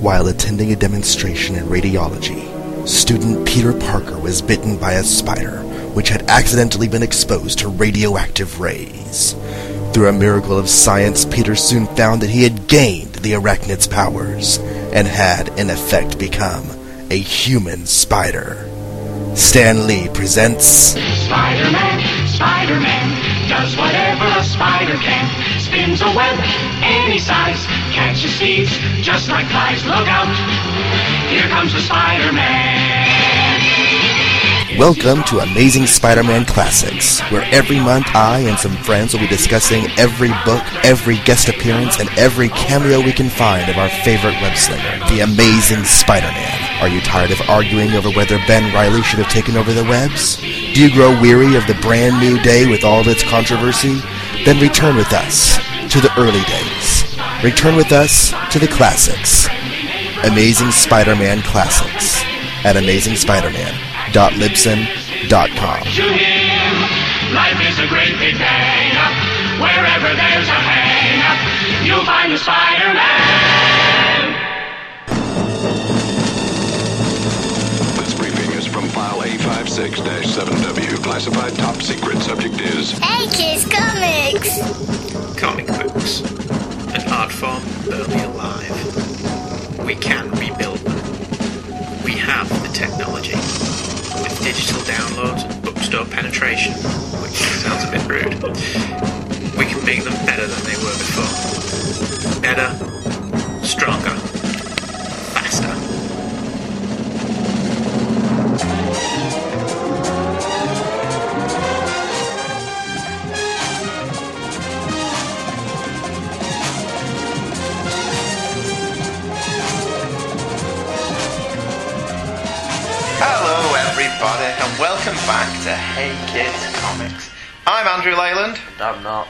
While attending a demonstration in radiology, student Peter Parker was bitten by a spider which had accidentally been exposed to radioactive rays. Through a miracle of science, Peter soon found that he had gained the arachnid's powers and had, in effect, become a human spider. Stan Lee presents Spider-Man, Spider-Man, does whatever a spider can. Spins a web any size, catches thieves just like flies. Look out, here comes the Spider-Man. Welcome to Amazing Spider-Man Classics, where every month I and some friends will be discussing every book, every guest appearance, and every cameo we can find of our favorite web-slinger, the Amazing Spider-Man. Are you tired of arguing over whether Ben Riley should have taken over the webs? Do you grow weary of the brand new day with all of its controversy? Then return with us to the early days. Return with us to the classics. Amazing Spider-Man Classics at AmazingSpiderman.libsyn.com. To him, life is a great big bang. Wherever there's a hang, you'll find the Spider-Man. 6-7W. Classified top secret. Subject is... Hey Kids Comics! Comic books. An art form early alive. We can rebuild them. We have the technology. With digital downloads and bookstore penetration, which sounds a bit rude, we can make them better than they were before. Better. Stronger. Welcome back to Hey Kids Comics. I'm Andrew Leyland. I'm not.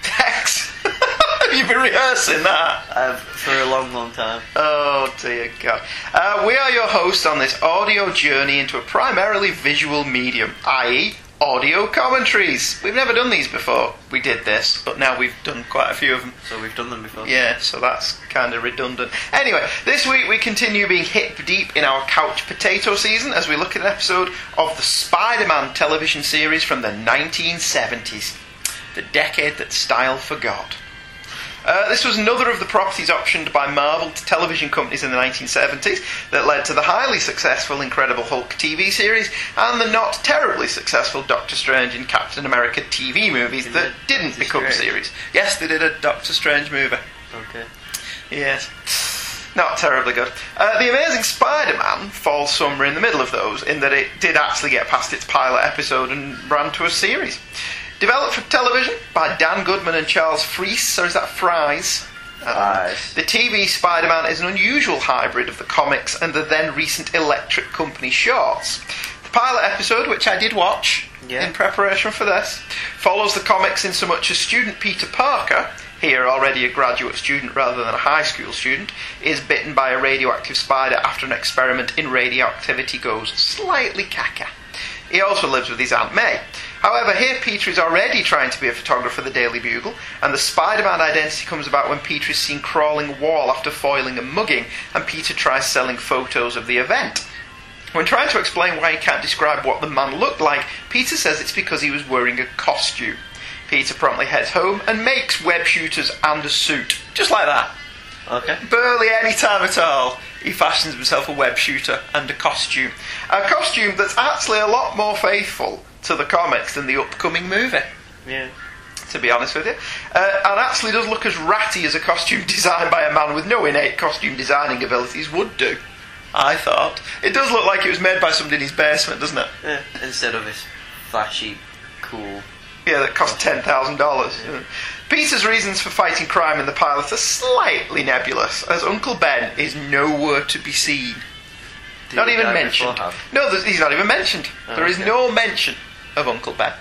Tex, you've been rehearsing that. I've for a long, long time. Oh dear God. Uh, we are your hosts on this audio journey into a primarily visual medium, i.e., audio commentaries. We've never done these before. We did this, but now we've done quite a few of them. So we've done them before. Yeah, so that's kind of redundant. Anyway, this week we continue being hip deep in our couch potato season as we look at an episode of the Spider Man television series from the 1970s, the decade that style forgot. Uh, this was another of the properties optioned by Marvel to television companies in the 1970s that led to the highly successful Incredible Hulk TV series and the not terribly successful Doctor Strange and Captain America TV movies that didn't it become Strange? series. Yes, they did a Doctor Strange movie. Okay. Yes. Not terribly good. Uh, the Amazing Spider Man falls somewhere in the middle of those, in that it did actually get past its pilot episode and ran to a series. Developed for television by Dan Goodman and Charles Fries, or is that Fries? Um, Fries. The TV Spider Man is an unusual hybrid of the comics and the then recent Electric Company shorts. The pilot episode, which I did watch Yeah. in preparation for this, follows the comics in so much as student Peter Parker, here already a graduate student rather than a high school student, is bitten by a radioactive spider after an experiment in radioactivity goes slightly caca. He also lives with his Aunt May. However, here Peter is already trying to be a photographer for the Daily Bugle, and the Spider Man identity comes about when Peter is seen crawling a wall after foiling a mugging, and Peter tries selling photos of the event. When trying to explain why he can't describe what the man looked like, Peter says it's because he was wearing a costume. Peter promptly heads home and makes web shooters and a suit. Just like that. Okay. Barely any time at all, he fashions himself a web shooter and a costume. A costume that's actually a lot more faithful to the comics than the upcoming movie, Yeah. to be honest with you. Uh, and actually does look as ratty as a costume designed by a man with no innate costume designing abilities would do. I thought. It does look like it was made by somebody in his basement, doesn't it? Yeah. Instead of this flashy, cool. Yeah, that cost ten thousand dollars. Peter's reasons for fighting crime in the pilot are slightly nebulous, as Uncle Ben is nowhere to be seen. Did not even mentioned. beforehand? No, he's not even mentioned. Oh, there is okay. no mention of Uncle Ben.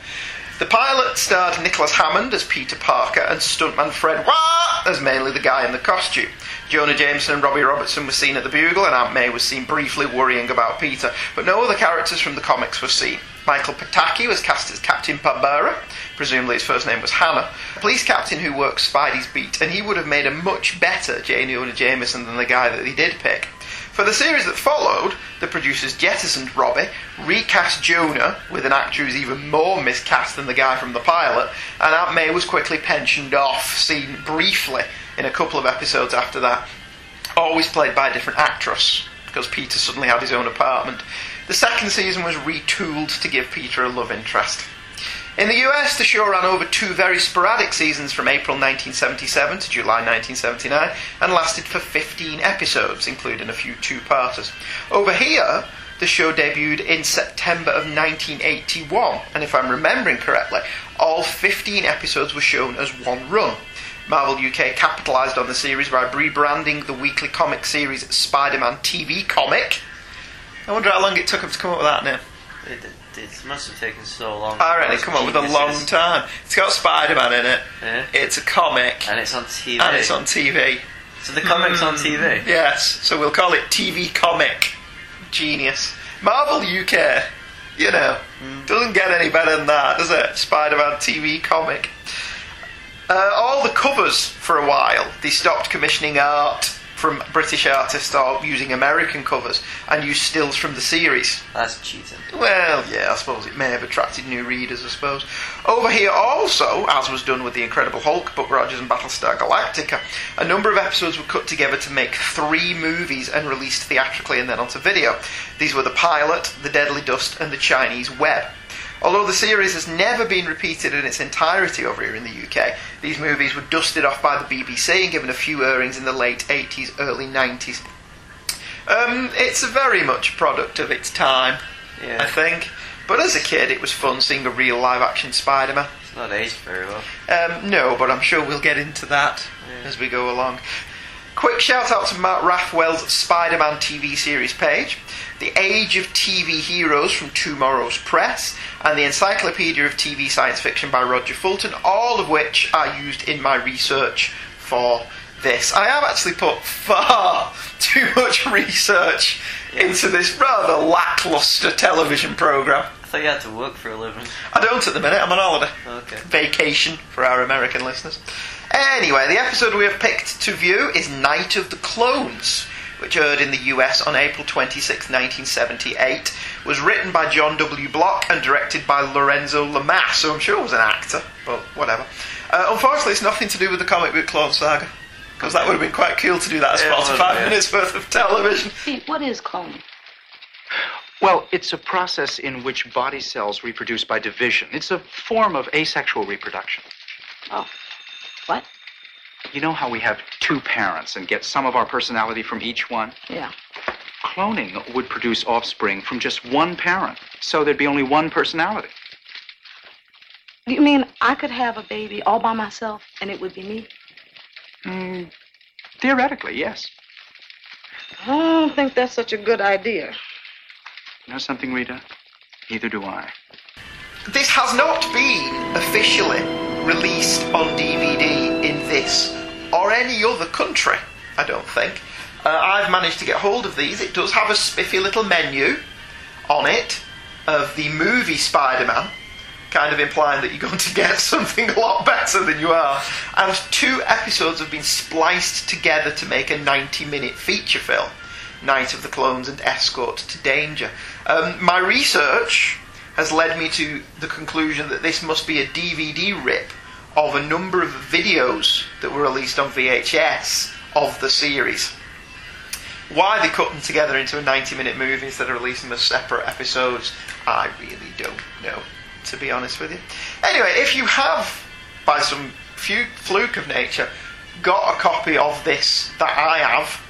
The pilot starred Nicholas Hammond as Peter Parker and stuntman Fred Waugh as mainly the guy in the costume. Jonah Jameson and Robbie Robertson were seen at the Bugle, and Aunt May was seen briefly worrying about Peter, but no other characters from the comics were seen. Michael Pataki was cast as Captain Barbera, presumably his first name was Hannah, a police captain who works Spidey's beat, and he would have made a much better. Jonah Jameson than the guy that he did pick. For the series that followed, the producers jettisoned Robbie, recast Jonah with an actor who's even more miscast than the guy from the pilot, and Aunt May was quickly pensioned off, seen briefly in a couple of episodes after that, always played by a different actress, because Peter suddenly had his own apartment. The second season was retooled to give Peter a love interest. In the US, the show ran over two very sporadic seasons from April 1977 to July 1979 and lasted for 15 episodes, including a few two parters. Over here, the show debuted in September of 1981, and if I'm remembering correctly, all 15 episodes were shown as one run. Marvel UK capitalised on the series by rebranding the weekly comic series Spider Man TV Comic. I wonder how long it took them to come up with that now. It, must have taken so long. I reckon they come up with a long time. It's got Spider Man in it. Yeah. It's a comic. And it's on TV. And it's on TV. So the comic's on TV. Yes, so we'll call it TV Comic. Genius. Marvel UK. You know, doesn't get any better than that, does it? Spider Man TV Comic. Uh, all the covers for a while, they stopped commissioning art from British artists are using American covers and use stills from the series. That's cheating. Well, yeah, I suppose it may have attracted new readers, I suppose. Over here also, as was done with The Incredible Hulk, Buck Rogers and Battlestar Galactica, a number of episodes were cut together to make three movies and released theatrically and then onto video. These were The Pilot, The Deadly Dust, and The Chinese Web. Although the series has never been repeated in its entirety over here in the UK, these movies were dusted off by the BBC and given a few airings in the late 80s, early 90s. Um, it's a very much product of its time, Yeah. I think. But as a kid, it was fun seeing a real live action Spider Man. It's not aged very well. Um, no, but I'm sure we'll get into that as we go along. Quick shout out to Matt Rathwell's Spider Man TV series page, The Age of TV Heroes from Tomorrow's Press, and the Encyclopedia of TV Science Fiction by Roger Fulton, all of which are used in my research for this. I have actually put far too much research into this rather lackluster television programme. I thought you had to work for a living. I don't at the minute, I'm on holiday Okay. vacation for our American listeners. Anyway, the episode we have picked to view is Night of the Clones, which aired in the US on April 26, 1978. Was written by John W. Block and directed by Lorenzo Lamas, so I'm sure it was an actor, but whatever. Uh, unfortunately, it's nothing to do with the comic book Clone Saga, because that would have been quite cool to do that as Yeah, it would, 45 yeah. minutes worth of television. Pete, what is cloning? Well, it's a process in which body cells reproduce by division. It's a form of asexual reproduction. Oh, what? You know how we have two parents and get some of our personality from each one? Yeah. Cloning would produce offspring from just one parent, so there'd be only one personality. You mean I could have a baby all by myself and it would be me? Mm, theoretically, yes. I don't think that's such a good idea. You know something, Rita? Neither do I. This has not been officially released on DVD in this or any other country, I don't think. Uh, I've managed to get hold of these. It does have a spiffy little menu on it of the movie Spider Man, kind of implying that you're going to get something a lot better than you are. And two episodes have been spliced together to make a 90 minute feature film Night of the Clones and Escort to Danger. Um, my research has led me to the conclusion that this must be a DVD rip of a number of videos that were released on VHS of the series. Why they cut them together into a 90 minute movie instead of releasing them as separate episodes, I really don't know, to be honest with you. Anyway, if you have, by some few fluke of nature, got a copy of this that I have,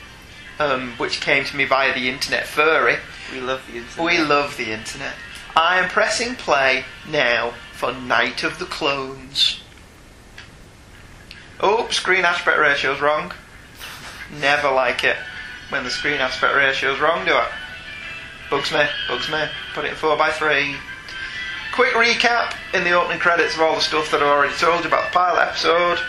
um, which came to me via the internet furry, We love the internet. we love the internet. I am pressing play now for Night of the Clones. Oh, screen aspect ratio's wrong. Never like it when the screen aspect ratio's wrong, do I? Bugs me, bugs me. Put it in 4 by 3 quick recap in the opening credits of all the stuff that I've already told you about the pilot episode.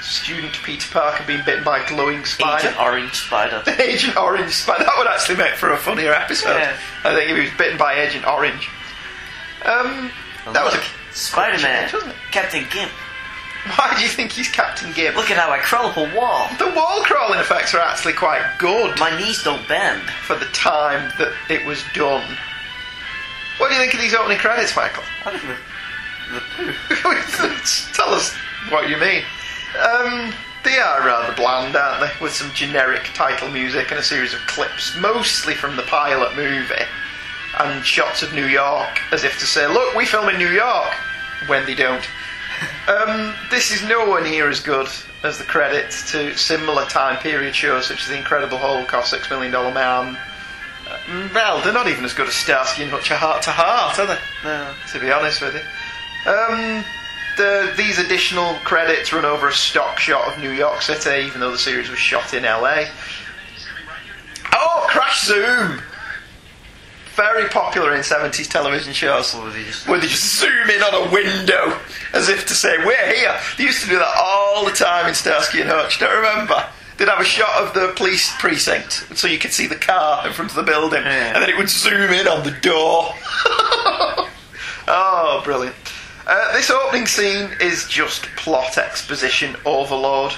Student Peter Parker being bitten by a glowing spider. Agent Orange Spider. Agent Orange Spider. That would actually make for a funnier episode. Yeah. I think if he was bitten by Agent Orange. Um, that was a Spider-Man. change. Captain Gimp. Why do you think he's Captain Gimp? Look at how I crawl up a wall. The wall crawling effects are actually quite good My knees don't bend. for the time that it was done. What do you think of these opening credits, Michael? I think the, the poo. Tell us what you mean. Um, they are rather bland, aren't they? With some generic title music and a series of clips, mostly from the pilot movie, and shots of New York, as if to say, "Look, we film in New York," when they don't. Um, this is nowhere near as good as the credits to similar time period shows such as The Incredible Hulk or Six Million Dollar Man. Uh, well, they're not even as good as Starsky and Hutch Heart to Heart, are they? No. to be honest with you. Um, the, these additional credits run over a stock shot of New York City, even though the series was shot in LA. Oh, Crash Zoom! Very popular in 70s television shows. Was just Where they just zoom in on a window as if to say, We're here. They used to do that all the time in Starsky and Hutch, don't remember? They'd have a shot of the police precinct so you could see the car in front of the building, Yeah. and then it would zoom in on the door. oh, brilliant. Uh, this opening scene is just plot exposition overload.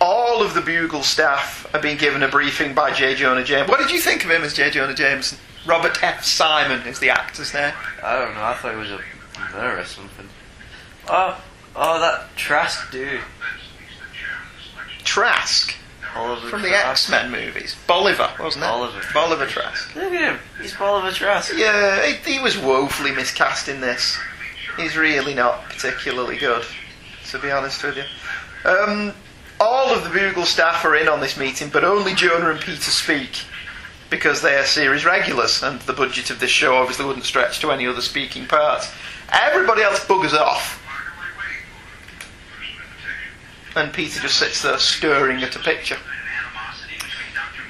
All of the Bugle staff have been given a briefing by J. Jonah James. What did you think of him as J. Jonah Jameson? Robert F. Simon is the actor's name. I don't know. I thought it was a murder or something. Oh, oh, that Trask dude. Trask Oliver from the X Men movies. Bolivar, wasn't it? Bolivar. Bolivar Trask. Look at him. He's Oliver Trask. Yeah, he, he was woefully miscast in this. He's really not particularly good, to be honest with you. Um, all of the Bugle staff are in on this meeting, but only Jonah and Peter speak because they are series regulars, and the budget of this show obviously wouldn't stretch to any other speaking parts. Everybody else buggers off. And Peter just sits there staring at a picture.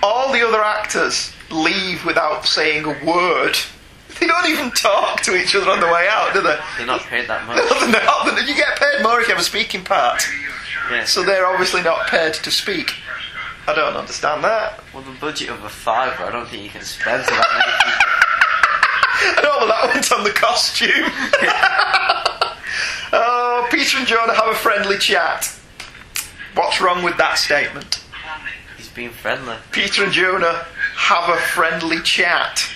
All the other actors leave without saying a word. They don't even talk to each other on the way out, do they? They're not paid that much. No, you get paid more if you have a speaking part. Yeah. So they're obviously not paid to speak. I don't understand that. Well, the budget of a fiver, I don't think you can spend that many people. And all of that went on the costume. oh, Peter and Jonah have a friendly chat. What's wrong with that statement? He's being friendly. Peter and Jonah have a friendly chat.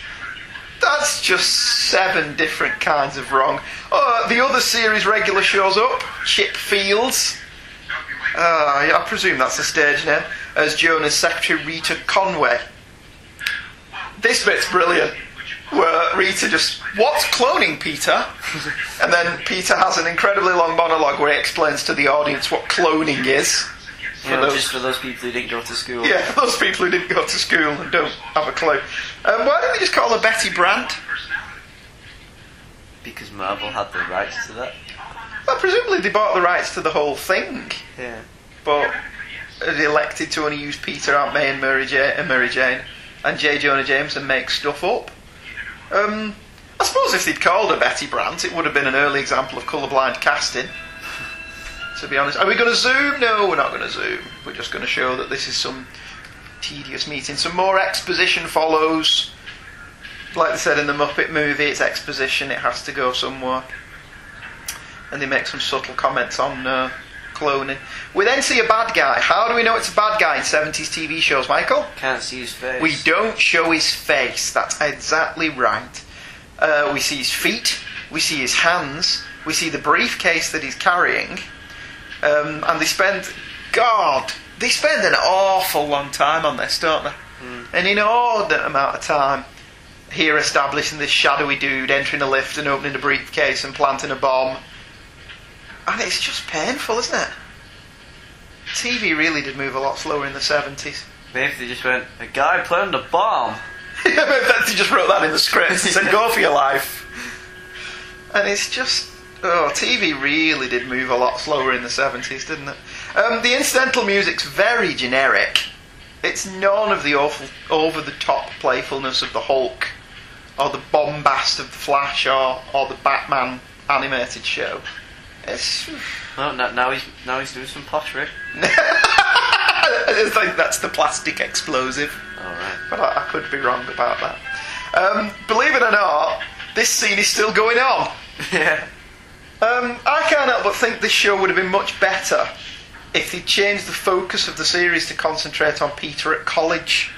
That's just seven different kinds of wrong. Oh, the other series regular shows up. Chip Fields. Uh, yeah, I presume that's the stage name. As Jonah's secretary Rita Conway. This bit's brilliant. Where Rita just, what's cloning, Peter? and then Peter has an incredibly long monologue where he explains to the audience what cloning is. You know, just for those people who didn't go to school. Yeah, those people who didn't go to school and don't have a clue. Um, why don't they just call her Betty Brandt? Because Marvel had the rights to that. Well, presumably they bought the rights to the whole thing, Yeah. but they elected to only use Peter, Aunt May, and Mary, J- and Mary Jane, and J. Jonah Jameson make stuff up. Um, I suppose if they'd called her Betty Brandt, it would have been an early example of colourblind casting. To be honest, are we going to zoom? No, we're not going to zoom. We're just going to show that this is some tedious meeting. Some more exposition follows. Like they said in the Muppet movie, it's exposition. It has to go somewhere. And they make some subtle comments on uh, cloning. We then see a bad guy. How do we know it's a bad guy in 70s TV shows, Michael? Can't see his face. We don't show his face. That's exactly right. Uh, we see his feet. We see his hands. We see the briefcase that he's carrying. Um, and they spend, God, they spend an awful long time on this, don't they? An inordinate amount of time here establishing this shadowy dude entering a lift and opening a briefcase and planting a bomb. And it's just painful, isn't it? TV really did move a lot slower in the 70s. Maybe they just went, a guy planted a bomb. Yeah, but he just wrote that in the script and said, "Go for your life." And it's just, oh, TV really did move a lot slower in the seventies, didn't it? Um, the incidental music's very generic. It's none of the awful, over-the-top playfulness of the Hulk or the bombast of the Flash, or or the Batman animated show. It's Oh, now, now he's now he's doing some pottery. I think that's the plastic explosive. All right. but I, I could be wrong about that. Um, believe it or not, this scene is still going on. Yeah. Um, I can't help but think this show would have been much better if they changed the focus of the series to concentrate on Peter at college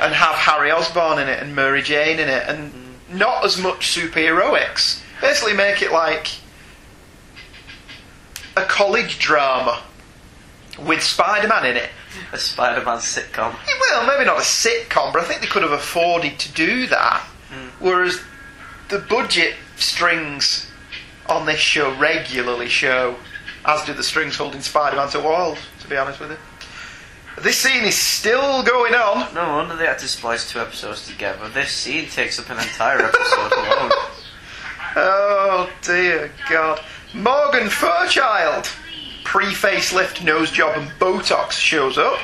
and have Harry Osborn in it and Mary Jane in it and not as much superheroics. Basically, make it like a college drama with Spider Man in it. A Spider-Man sitcom. Eh, well, maybe not a sitcom, but I think they could have afforded to do that. Hmm. Whereas the budget strings on this show regularly show, as do the strings holding Spider Man to walls, to be honest with you. This scene is still going on. No wonder they had to splice two episodes together. This scene takes up an entire episode alone. Oh dear God. Morgan Fairchild, pre facelift, nose job, and Botox shows up.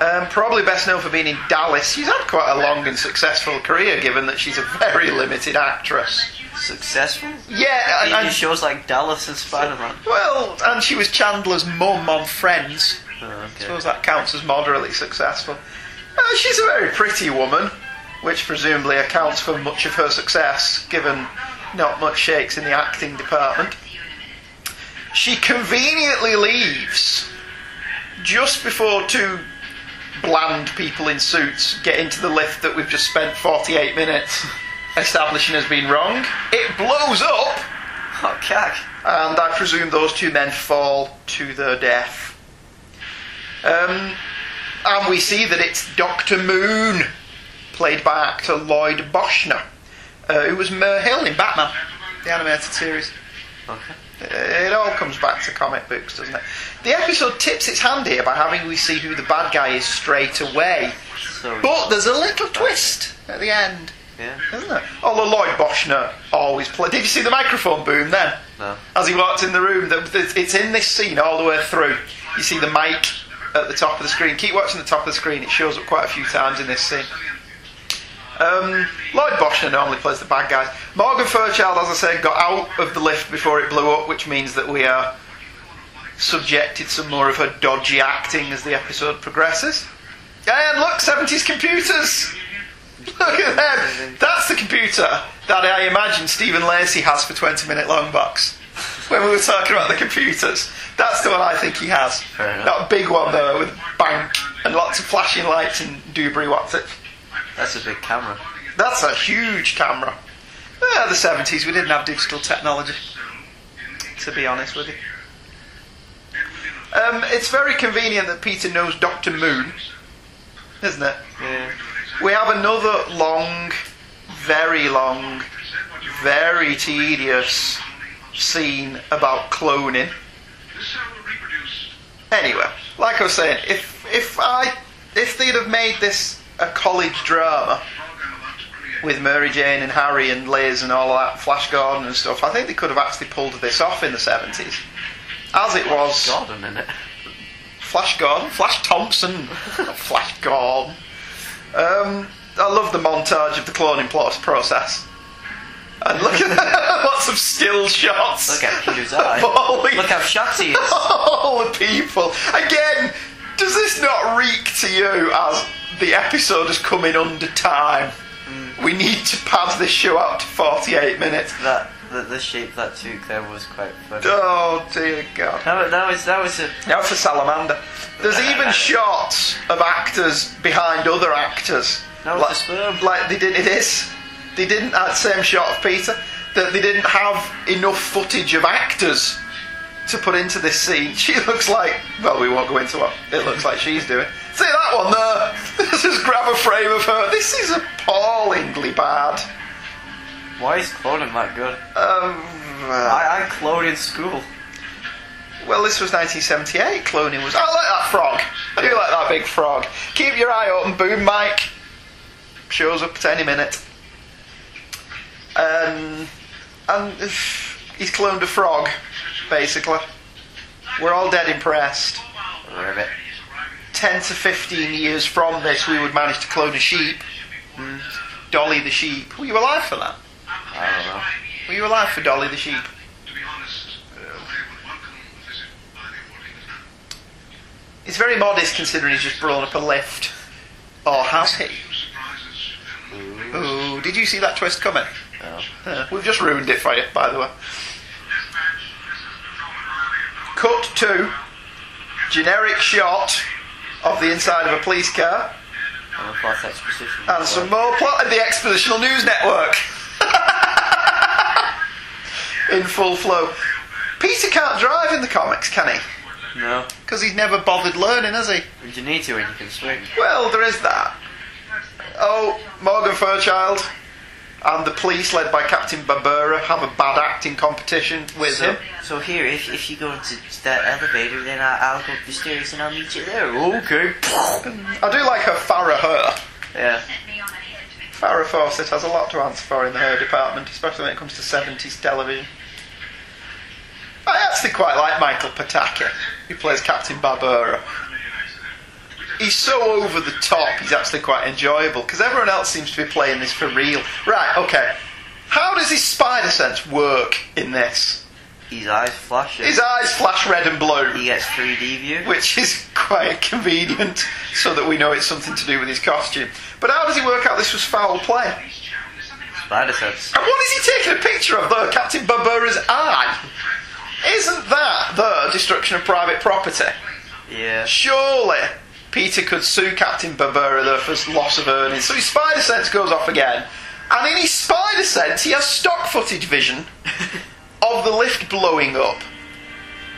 Um, probably best known for being in Dallas. She's had quite a long and successful career, given that she's a very limited actress. Successful? Yeah, and, and- shows like Dallas and Spider-Man. well, and she was Chandler's mum on Friends. Oh, I suppose that counts as moderately successful. Uh, she's a very pretty woman, which presumably accounts for much of her success, given not much shakes in the acting department. She conveniently leaves just before two bland people in suits get into the lift that we've just spent 48 minutes establishing has been wrong. It blows up, Oh, cack. and I presume those two men fall to their death. Um, and we see that it's Doctor Moon, played by actor Lloyd Bochner, uh, who was Merhill in Batman, the animated series. Okay. It all comes back to comic books, doesn't it? The episode tips its hand here by having we see who the bad guy is straight away. So, But there's a little twist at the end, yeah. isn't there? Although Lloyd Bochner always played. Did you see the microphone boom then? No. As he walked in the room, it's in this scene all the way through. You see the mic at the top of the screen. Keep watching the top of the screen, it shows up quite a few times in this scene. Um, Lloyd Bochner normally plays the bad guys. Morgan Fairchild, as I said, got out of the lift before it blew up, which means that we are subjected to some more of her dodgy acting as the episode progresses. And look, 70s computers! Look at them! That's the computer that I imagine Stephen Lacey has for 20 Minute Long Box. When we were talking about the computers, that's the one I think he has. That big one there with bank and lots of flashing lights and doobry what's it. That's a big camera. That's a huge camera. Uh, the 70s, we didn't have digital technology, to be honest with you. Um, it's very convenient that Peter knows Dr. Moon, isn't it? Yeah. We have another long, very long, very tedious scene about cloning. Anyway, like I was saying, if if I if they'd have made this a college drama with Mary Jane and Harry and Liz and all that, Flash Gordon and stuff, I think they could have actually pulled this off in the seventies. As it was, Gordon in it. Flash Gordon, Flash Thompson, Flash Gordon. Um, I love the montage of the cloning plot process. And look at that, lots of still shots. Look at Peter's eye. Look how shocked he is. all the people. Again, does this not reek to you as the episode is coming under time? Mm. We need to pad this show out to 48 minutes. That the, the shape that took there was quite funny. Oh dear God. That, was- that was a that was a Salamander. There's even shots of actors behind other actors. That was like, the sperm. Like they did it is. They didn't that same shot of Peter. That they didn't have enough footage of actors to put into this scene. She looks like well, we won't go into what it looks like she's doing. See that one there? Let's just grab a frame of her. This is appallingly bad. why is cloning that good? Um, I, I cloned in school. Well, this was 1978. Cloning was. I like that frog. I do like that big frog. Keep your eye open. Boom Mike shows up at any minute. Um, and he's cloned a frog, basically. We're all dead impressed. Ribbit. 10 to 15 years from this, we would manage to clone a sheep. Dolly the sheep. Were you alive for that? I don't know. Were you alive for Dolly the sheep? He's very modest considering he's just blown up a lift. Or has he? Ooh, did you see that twist coming? No. Uh, we've just ruined it for you, by the way. Cut to generic shot of the inside of a police car I'm a plot exposition. and some more plot of the Expositional News Network. in full flow. Peter can't drive in the comics, can he? No. Because he's never bothered learning, has he? You need to when you can swing. Well, there is that. Oh, Morgan Fairchild and the police, led by Captain Barbera, have a bad acting competition with so, him. so here, if, if you go into that elevator, then I, I'll go up the stairs and I'll meet you there. Okay. I do like her Farrah her. Yeah. Farrah Fawcett has a lot to answer for in the hair department, especially when it comes to 70s television. I actually quite like Michael Pataki, who plays Captain Barbera. He's so over the top, he's actually quite enjoyable, because everyone else seems to be playing this for real. Right, okay. How does his spider sense work in this? His eyes flash. His eyes flash red and blue. He gets 3D view. which is quite convenient so that we know it's something to do with his costume. But how does he work out this was foul play? Spider sense. And what is he taking a picture of though? Captain Barbera's eye? Isn't that the destruction of private property? Yeah. Surely Peter could sue Captain Barbera though for his loss of earnings. So his spider sense goes off again. And in his spider sense, he has stock footage vision of the lift blowing up.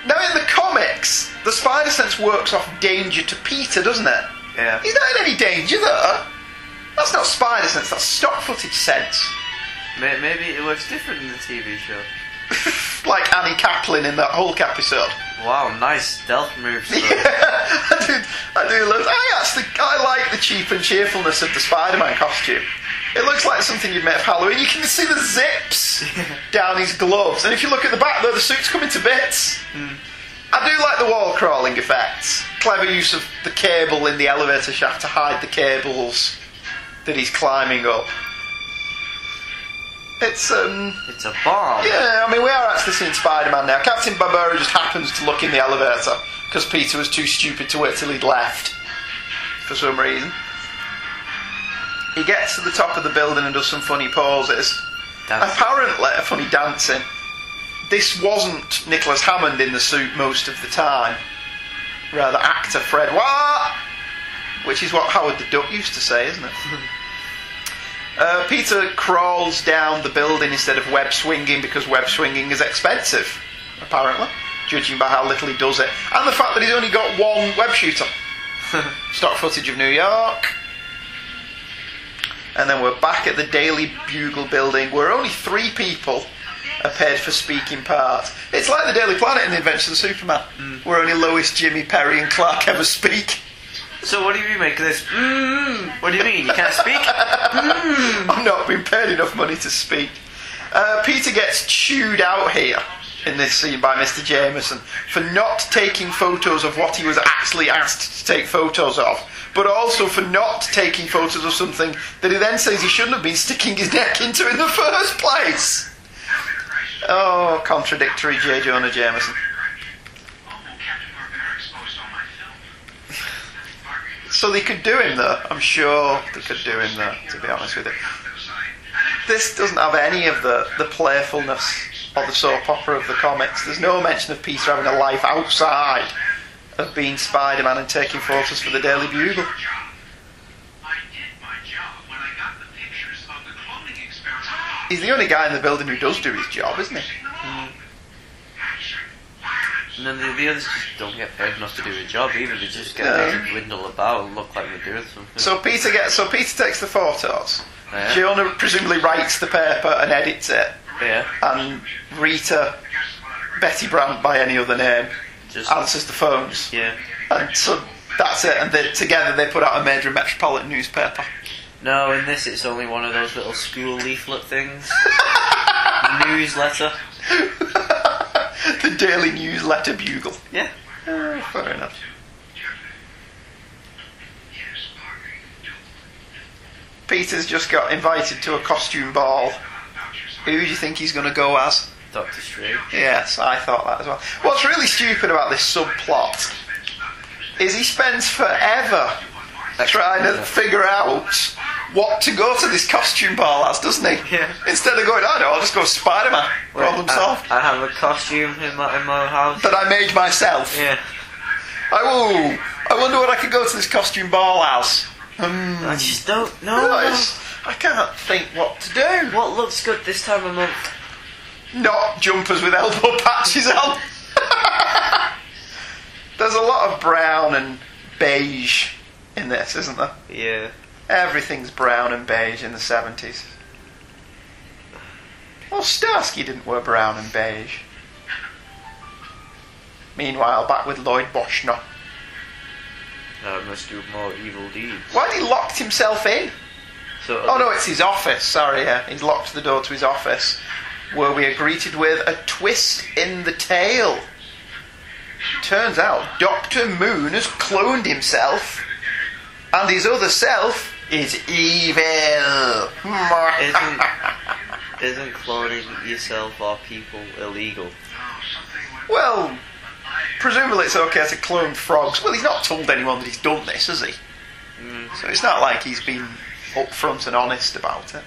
Now, in the comics, the spider sense works off danger to Peter, doesn't it? Yeah. He's not in any danger though. That's not spider sense, that's stock footage sense. Maybe it works different in the TV show. like Annie Kaplan in that Hulk episode. Wow, nice stealth moves. Yeah, I do, I do love. I actually, I like the cheap and cheerfulness of the Spider-Man costume. It looks like something you'd make for Halloween. You can see the zips down his gloves, and if you look at the back, though, the suit's coming to bits. Hmm. I do like the wall crawling effects. Clever use of the cable in the elevator shaft to hide the cables that he's climbing up. It's um. It's a bomb. Yeah, I mean, we are actually seeing Spider Man now. Captain Barbera just happens to look in the elevator because Peter was too stupid to wait till he'd left for some reason. He gets to the top of the building and does some funny poses. Dancing. Apparently, funny dancing. This wasn't Nicholas Hammond in the suit most of the time. Rather, actor Fred Waugh? Which is what Howard the Duck used to say, isn't it? Uh, Peter crawls down the building instead of web swinging because web swinging is expensive, apparently, judging by how little he does it. And the fact that he's only got one web shooter. Stock footage of New York. And then we're back at the Daily Bugle building where only three people are paid for speaking parts. It's like the Daily Planet in the Adventures of Superman, where only Lois, Jimmy, Perry, and Clark ever speak. So what do you make of this? Mm, what do you mean? You can't speak? I'm not being paid enough money to speak. Uh, Peter gets chewed out here in this scene by Mr. Jameson for not taking photos of what he was actually asked to take photos of, but also for not taking photos of something that he then says he shouldn't have been sticking his neck into in the first place. Oh, contradictory J. Jonah Jameson. So they could do him though. I'm sure they could do him though, to be honest with you. This doesn't have any of the, the playfulness or the soap opera of the comics. There's no mention of Peter having a life outside of being Spider Man and taking photos for the Daily Bugle. He's the only guy in the building who does do his job, isn't he? Hmm. And then the, the others just don't get paid enough to do a job either. They just get there to dwindle about and look like they're doing something. So Peter gets so Peter takes the photos. Yeah. Jonah presumably writes the paper and edits it. yeah, And Rita, Betty Brandt by any other name, just answers the phones. yeah. And so that's it. And they, together they put out a major metropolitan newspaper. No, in this it's only one of those little school leaflet things. Newsletter. the Daily Newsletter Bugle. Yeah. Oh, fair enough. Peter's just got invited to a costume ball. Who do you think he's going to go as? Doctor Strange. Yes, I thought that as well. What's really stupid about this subplot is he spends forever trying to figure out what to go to this costume ball as, doesn't he? Yeah. Instead of going, I know, I'll just go Spider Man. Problem I- solved. I, have a costume in my, in my house. that I made myself. Yeah. Oh, I wonder what I could go to this costume ball as. Hmm. I just don't know. No, I can't think what to do. What looks good this time of month? Not jumpers with elbow patches on. There's a lot of brown and beige in this, isn't there? Yeah. Everything's brown and beige in the 70s. Well, Starsky didn't wear brown and beige. Meanwhile, back with Lloyd Bochner. I must do more evil deeds. Why had he locked himself in? So, Oh no, it's his office. Sorry, yeah. He's locked the door to his office, where we are greeted with a twist in the tale. Turns out Doctor Moon has cloned himself, and his other self is evil. Isn't, isn't cloning yourself or people illegal? well, presumably it's okay to clone frogs. Well, he's not told anyone that he's done this, has he? So it's not like he's been upfront and honest about it.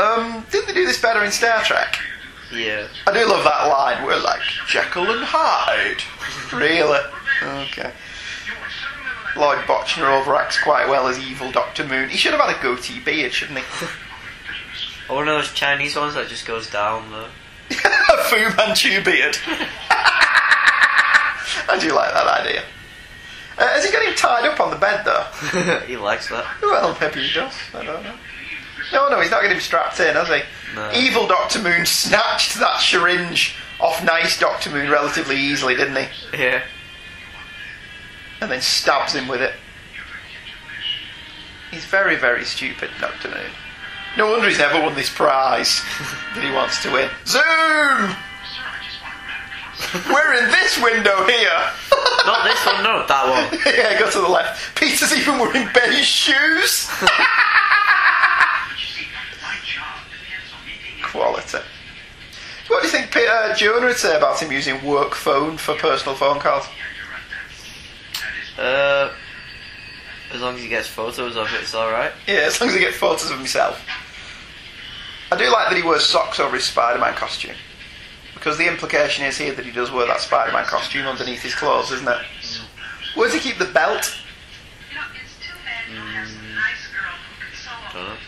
Um, didn't they do this better in Star Trek? Yeah. I do love that line. We're like Jekyll and Hyde. really? Okay. Lloyd Bochner overacts quite well as evil Doctor Moon. He should have had a goatee beard, shouldn't he? Or one of those Chinese ones that just goes down though. a Fu Manchu beard. I do like that idea. Uh, has he got him tied up on the bed though? he likes that. Well, maybe he does. I don't know. No, no, he's not getting strapped in, has he? No. Evil Doctor Moon snatched that syringe off nice Doctor Moon relatively easily, didn't he? Yeah. And then stabs him with it. He's very, very stupid, Doctor Moon. No wonder he's never won this prize that he wants to win. Zoom! We're in this window here. Not this one, no, that one. yeah, go to the left. Peter's even wearing beige shoes. Quality. What do you think Peter uh, Jonah would say about him using work phone for personal phone calls? Uh, as long as he gets photos of it, it's alright. Yeah, as long as he gets photos of himself. I do like that he wears socks over his Spider-Man costume. Because the implication is here that he does wear that Spider-Man costume underneath his clothes, isn't it? Where does he keep the belt?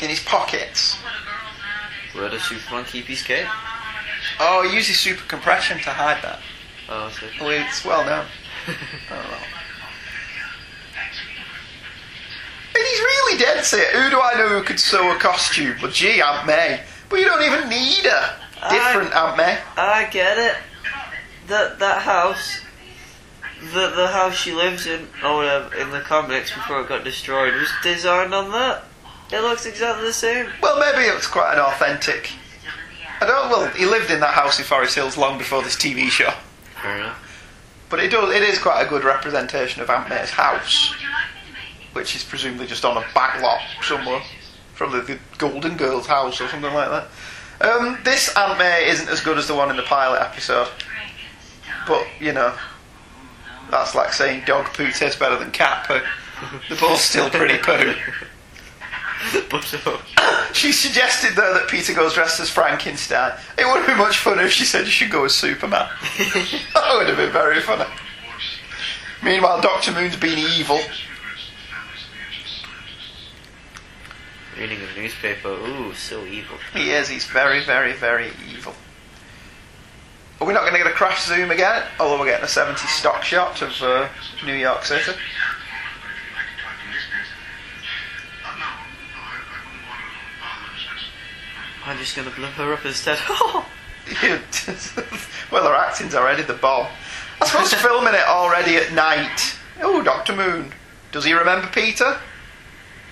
In his pockets. Where does Superman keep his cape? Oh, he uses super compression to hide that. Oh, I see. Well, it's well known. oh, well. And he's really dead set. Who do I know who could sew a costume? Well, gee, Aunt May. But you don't even need her. Different Aunt May. I get it. That that house, the the house she lives in, or whatever, in the comics before it got destroyed, was designed on that. It looks exactly the same. Well, maybe it was quite an authentic. I don't. Well, he lived in that house in Forest Hills long before this TV show. Fair enough. But it does. It is quite a good representation of Aunt May's house, which is presumably just on a back lot somewhere, from the, the Golden Girls' house or something like that. Um, this Aunt May isn't as good as the one in the pilot episode, but you know, that's like saying dog poo tastes better than cat poo. They're both still pretty poo. But She suggested though that Peter goes dressed as Frankenstein. It would have been much funner if she said you should go as Superman. that would have been very funny. Meanwhile, Doctor Moon's been evil. Reading a newspaper, ooh, so evil. He is. He's very, very, very evil. Are we not going to get a crash zoom again? Although we're getting a 70 stock shot of uh, New York City. I'm just gonna blow her up instead. well, her acting's already the bomb. I suppose filming it already at night. Oh, Doctor Moon. Does he remember Peter?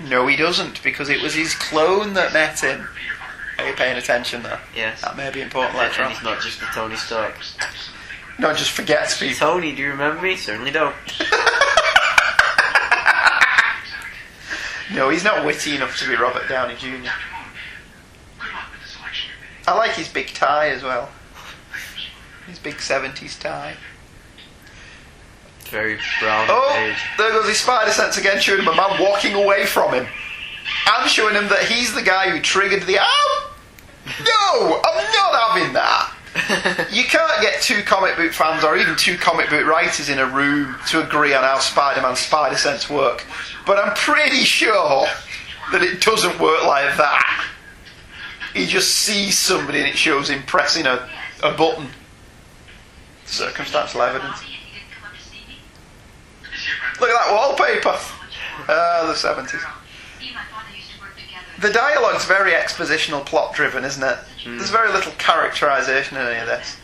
No, he doesn't, because it was his clone that met him. Are you paying attention there? yes. That may be important And later on. he's not just a Tony Stark. No, just forgets people. Tony, do you remember me? Certainly don't. No, he's not witty enough to be Robert Downey Jr. Good luck with the selection you made. I like his big tie as well. His big 70s tie. Very brown Oh, there goes his spider sense again, showing him a man walking away from him. And showing him that he's the guy who triggered the. Oh! No! I'm not having that! You can't get two comic book fans or even two comic book writers in a room to agree on how Spider Man's spider sense work. But I'm pretty sure that it doesn't work like that. He just sees somebody and it shows him pressing a, a button. Circumstantial evidence. Look at that wallpaper. Ah, the 70s. The dialogue's very expositional, plot driven, isn't it? There's very little characterization in any of this.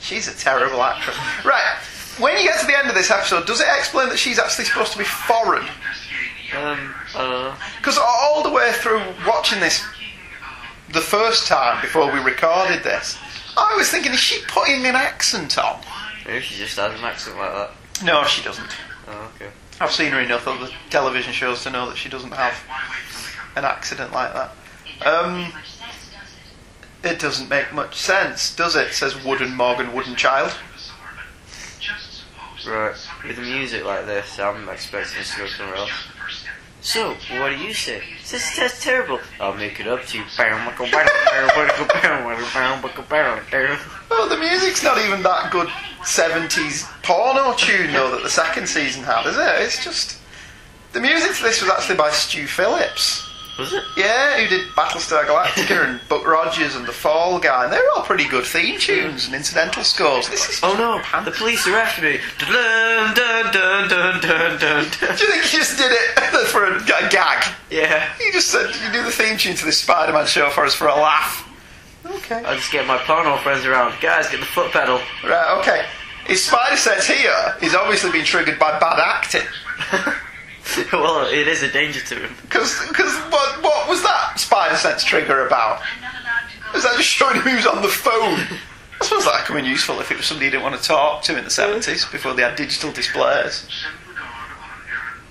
She's a terrible actress. Right, when you get to the end of this episode, does it explain that she's actually supposed to be foreign? Um, uh, Because all the way through watching this the first time before we recorded this, I was thinking, is she putting an accent on? maybe she just has an accent like that. No, she doesn't. Oh, okay. I've seen her enough other television shows to know that she doesn't have an accident like that. Um, it doesn't make much sense, does it? Says Wooden Morgan Wooden Child. Right. With the music like this, I'm expecting us to go somewhere else. So, what do you say? This that's terrible. I'll make it up to you. Well, the music's not even that good 70s porno tune, though, that the second season had, is it? It's just. The music to this was actually by Stu Phillips. Was it? Yeah, who did Battlestar Galactica and Buck Rogers and The Fall Guy, and they're all pretty good theme tunes and incidental scores. This is Oh no, the police are after me. Dun dun dun dun dun dun. Do you think he just did it for a, a gag? Yeah. He just said, "You do the theme tune to this Spider-Man show for us for a laugh." Okay. I'll just get my porno friends around. Guys, get the foot pedal. Right. Okay. His spider sense here is obviously being triggered by bad acting. well, it is a danger to him. Because what, what was that spider sense trigger about? Was that just showing who's on the phone? I suppose that would come in useful if it was somebody you didn't want to talk to in the 70s before they had digital displays. Send the guard on an errand.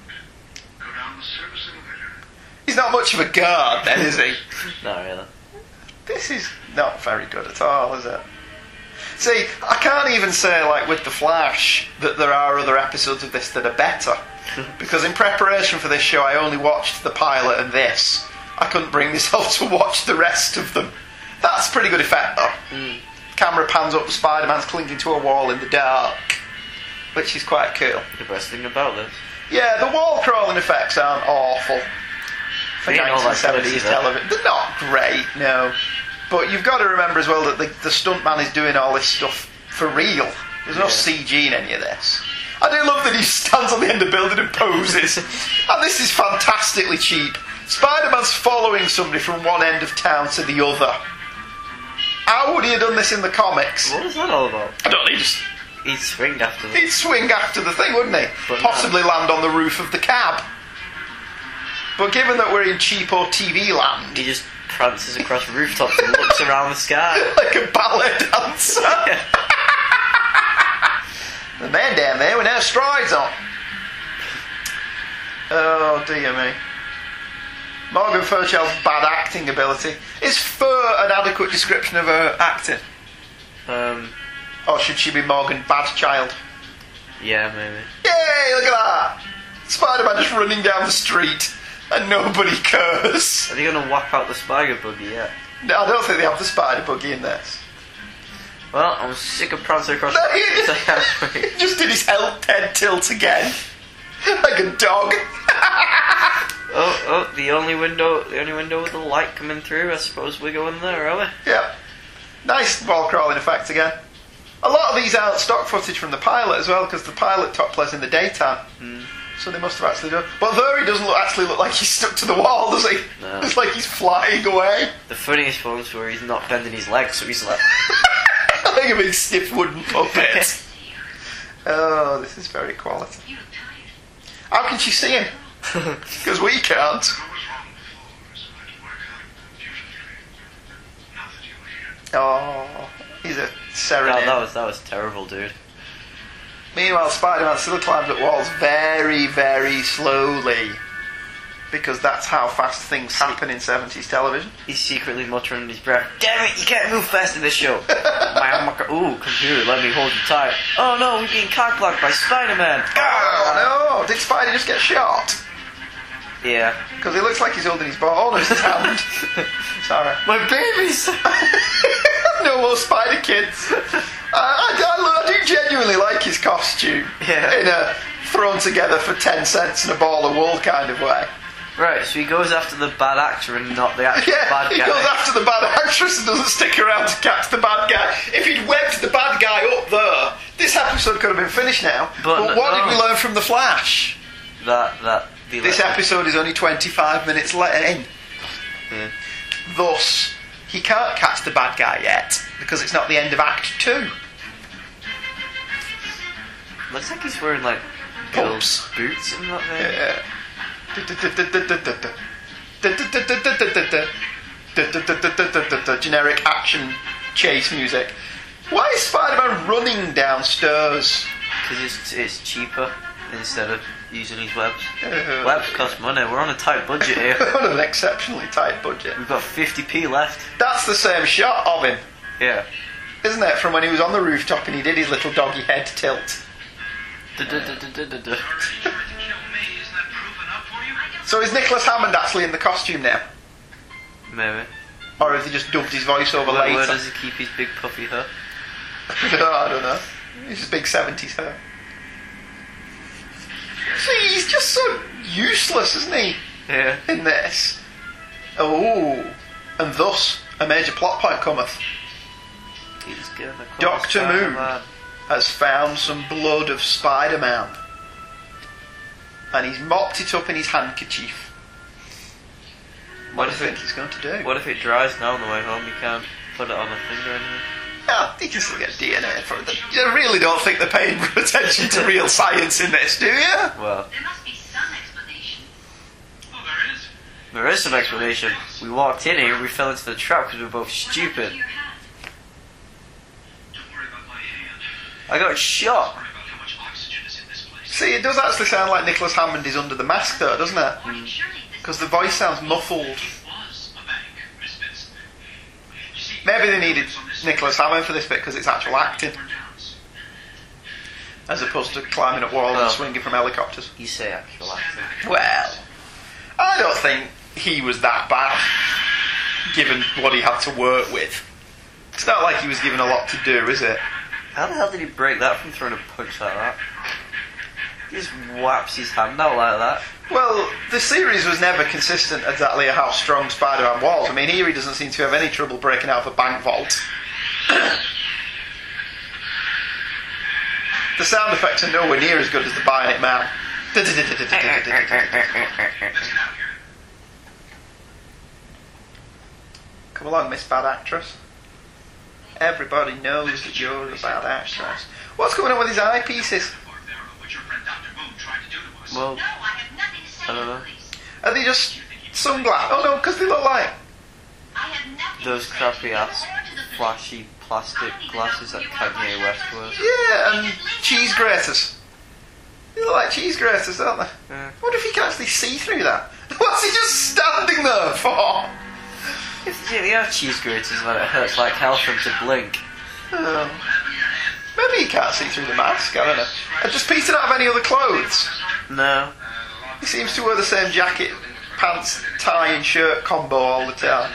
Go down the service elevator. He's not much of a guard then, is he? Not really. This is not very good at all, is it? See, I can't even say, like with The Flash, that there are other episodes of this that are better. Because in preparation for this show, I only watched the pilot and this. I couldn't bring myself to watch the rest of them. That's a pretty good effect, though. Hmm. Camera pans up, Spider Man's clinging to a wall in the dark, which is quite cool. The best thing about this. Yeah, the wall crawling effects aren't awful for They ain't all that 1970s good, is it? television. They're not great, no. But you've got to remember as well that the, the stuntman is doing all this stuff for real. There's no CG in any of this. I do love that he stands on the end of building and poses. and this is fantastically cheap. Spider Man's following somebody from one end of town to the other. How would he have done this in the comics? What is that all about? I don't know, he just He'd swing after them. He'd swing after the thing, wouldn't he? But Possibly land on the roof of the cab. But given that we're in cheapo TV land, He just prances across rooftops and looks around the sky. like a ballet dancer, the man down there with no strides on. Oh dear me. Morgan Fairchild's bad acting ability. Is fur an adequate description of her acting? Um, Or should she be Morgan Bad Child? yeah, maybe. Yay, look at that! Spider Man just running down the street and nobody cares. Are they gonna whap out the spider buggy yet? No, I don't think they have the spider buggy in this. Well, I'm sick of prancing across No, the he rooftops. I can't just, he just did his head, tilt again. like a dog. Oh, oh, the only window, the only window with the light coming through. I suppose we go in there, are we? yeah. Nice wall crawling effect again. A lot of these aren't stock footage from the pilot as well, because the pilot took place in the daytime. Hmm. So they must have actually done. But there he doesn't look, actually look like he's stuck to the wall, does he? No. It's like he's flying away. The funniest ones where he's not bending his legs, so he's like, like a big stiff wooden puppet. oh, this is very quality. How can she see him? Because we can't. What was wrong with followers? I had to work out beautifully. Now that you were here. Oh, he's a God, serenade. that was that was terrible, dude. Meanwhile, Spider-Man still climbs up walls very, very slowly. Because that's how fast things happen in 70s television. He's secretly muttering in his breath, Damn it, you can't move fast in this show. my, my, ooh, computer, let me hold you tight. Oh no, we're being cockblocked by Spider-Man. Oh no! Did Spider just get shot? Yeah. Because he looks like he's holding his ball in his hand. Sorry. My babies! no more Spider Kids. I, I, I do genuinely like his costume. Yeah. In a thrown together for 10 cents and a ball of wool kind of way. Right, so he goes after the bad actor and not the actual Yeah, bad guy. he goes after the bad actress and doesn't stick around to catch the bad guy. If he'd webbed the bad guy up there, this episode could have been finished now. But But, what no. did we learn from The Flash? that, that, the This episode is only 25 minutes in. Yeah. Thus, he can't catch the bad guy yet because it's not the end of Act 2. Looks like he's wearing like Pumps. gold boots and that thing. Yeah. Generic action chase music. Why is Spider-Man running downstairs? Because it's, it's cheaper instead of using his webs. Uh, Webs cost money. We're on a tight budget here. We're on an exceptionally tight budget. We've got 50p left. That's the same shot of him, Yeah. isn't it? From when he was on the rooftop and he did his little doggy head tilt. So is Nicholas Hammond actually in the costume now? Maybe. Or has he just dubbed his voice over Where, later? where does he keep his big puffy hair? I don't know. He's just big 70s hair. See, he's just so useless, isn't he, Yeah. in this? Oh, and thus a major plot point cometh. Doctor Moon. Has found some blood of Spider Man. And he's mopped it up in his handkerchief. What, What do you if think it- he's going to do? What if it dries now on the way home? You can't put it on a thing or anything. Yeah, you can still get DNA from it. You really don't think they're paying attention to real science in this, do you? Well, There must be some explanation. Oh, there is. there is some explanation. We walked in here, we fell into the trap because we were both stupid. Don't worry about my hand. I got shot. Worry about how much oxygen is in this place. See, it does actually sound like Nicholas Hammond is under the mask, though, doesn't it? Because the voice sounds muffled. It was a bank, Miss Benson. You see, Maybe they needed Nicholas Hammond for this bit because it's actual acting, as opposed to climbing up walls and swinging from helicopters. You say actual acting. Well, I don't think he was that bad, given what he had to work with. It's not like he was given a lot to do, is it? How the hell did he break that from throwing a punch like that? He just whaps his hand out like that. Well, the series was never consistent exactly how strong Spider-Man was. I mean, here he doesn't seem to have any trouble breaking out of a bank vault. the sound effects are nowhere near as good as the Bionic Man. Come along, Miss Bad Actress. Everybody knows that you're a bad actress. What's going on with his eyepieces? Mark there on what your friend Dr. Moon tried to do to us. Well, No, I have nothing to say I don't to know. the police. Are they just sunglasses? Oh no, because they look like I have nothing those crappy to ass the police or to the police. flashy plastic glasses that Kanye West wears. yeah, and cheese graters. They look like cheese graters, don't they? Yeah. I wonder if he can actually see through that. What's he just standing there for? If you have cheese graters when it hurts like hell for him to blink. Um, maybe he can't see through the mask. I don't know. And does it out of any other clothes? No. He seems to wear the same jacket, pants, tie, and shirt combo all the time.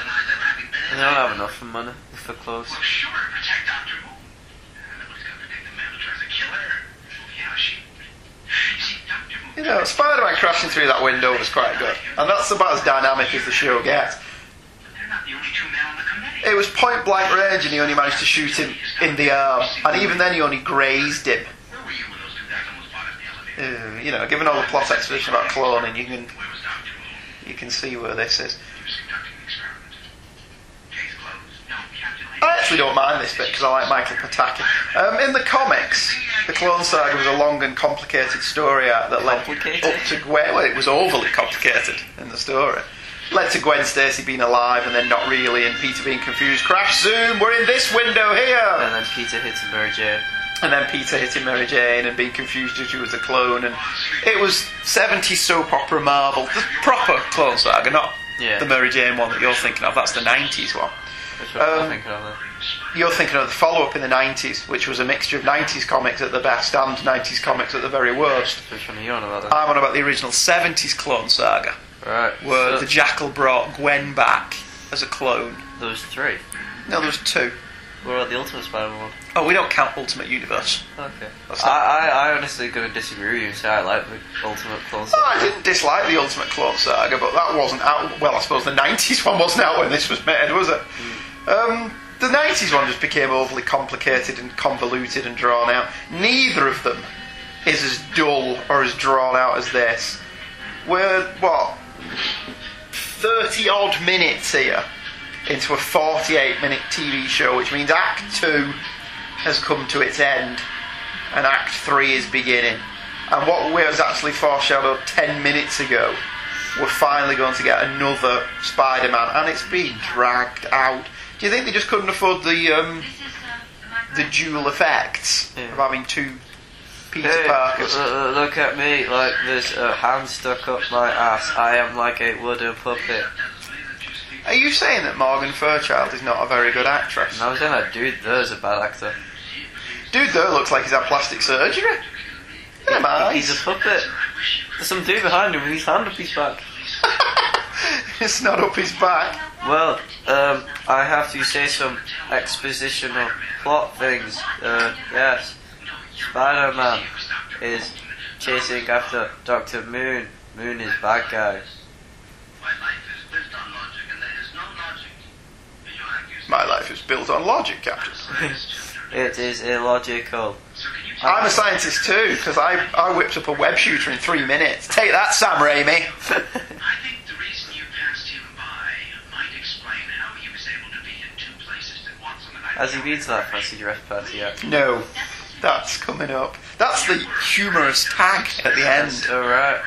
They don't have enough for money for clothes. Well, sure, protect Dr. Moon. Nobody's gonna protect the man who tries to kill her. Yeah, she. You Dr. You know, Spider-Man crashing through that window was quite good, and that's about as dynamic as the show gets. They're not the only two men on the committee. It was point blank range, and he only managed to shoot him in the arm, and even then he only grazed him. Where were you when those two guys almost bought us the elevator? Uh, you know, given all the plot exposition about cloning, you can Where was Dr. Moon? you can see where this is. He was conducting an experiment. Case closed. No, Captain. I actually don't mind this bit because I like Michael Pataki. Um, in the comics, the Clone Saga was a long and complicated story arc that led up to Gwen. Well, it was overly complicated in the story. Led to Gwen Stacy being alive and then not really, and Peter being confused. Crash, zoom, we're in this window here! And then Peter hits Mary Jane. And then Peter hitting Mary Jane and being confused as she was a clone, and it was 70s soap opera marble, the proper Clone Saga, not Yeah. the Mary Jane one that you're thinking of. That's the 90s one. Which one Um, thinking of then? You're thinking of the follow-up in the 90s, which was a mixture of 90s comics at the best and 90s comics at the very worst. Which one are you on about then? I'm on about the original 70s Clone Saga, right. where so the Jackal brought Gwen back as a clone. there was three. No, there was two. What about the Ultimate Spider-Man? Oh, we don't count Ultimate Universe. Okay. That's I, not- I, I honestly going to disagree with you and say I like the Ultimate Clone Oh, I didn't dislike the Ultimate Clone Saga, but that wasn't out. Well, I suppose the 90s one wasn't out when this was made, was it? Um, the 90s one just became overly complicated and convoluted and drawn out. Neither of them is as dull or as drawn out as this. We're, what, 30 odd minutes here into a 48 minute TV show, which means Act 2 has come to its end and Act 3 is beginning. And what we was actually foreshadowed 10 minutes ago, we're finally going to get another Spider Man, and it's being dragged out. Do you think they just couldn't afford the um, the dual effects Yeah. of having two Peter Hey, Parkers? uh, uh, look at me, like there's a hand stuck up my ass. I am like a wooden puppet. Are you saying that Morgan Fairchild is not a very good actress? And I was saying that dude there's a bad actor. Dude, there looks like he's had plastic surgery. At He's a puppet. There's some dude behind him with his hand up his back. it's not up his back. Well, um, I have to say some expositional plot things. Uh, yes, Spider-Man is chasing after Doctor Moon. Moon is bad guy. My life is built on logic, Captain. It is illogical. I'm a scientist too, because I, I whipped up a web shooter in three minutes. Take that, Sam Raimi. I think the reason you passed him by might explain how he was able to be in two places at once on the night. Has he been to that fancy dress party yet? No, that's coming up. That's the humorous tag at the end. Alright.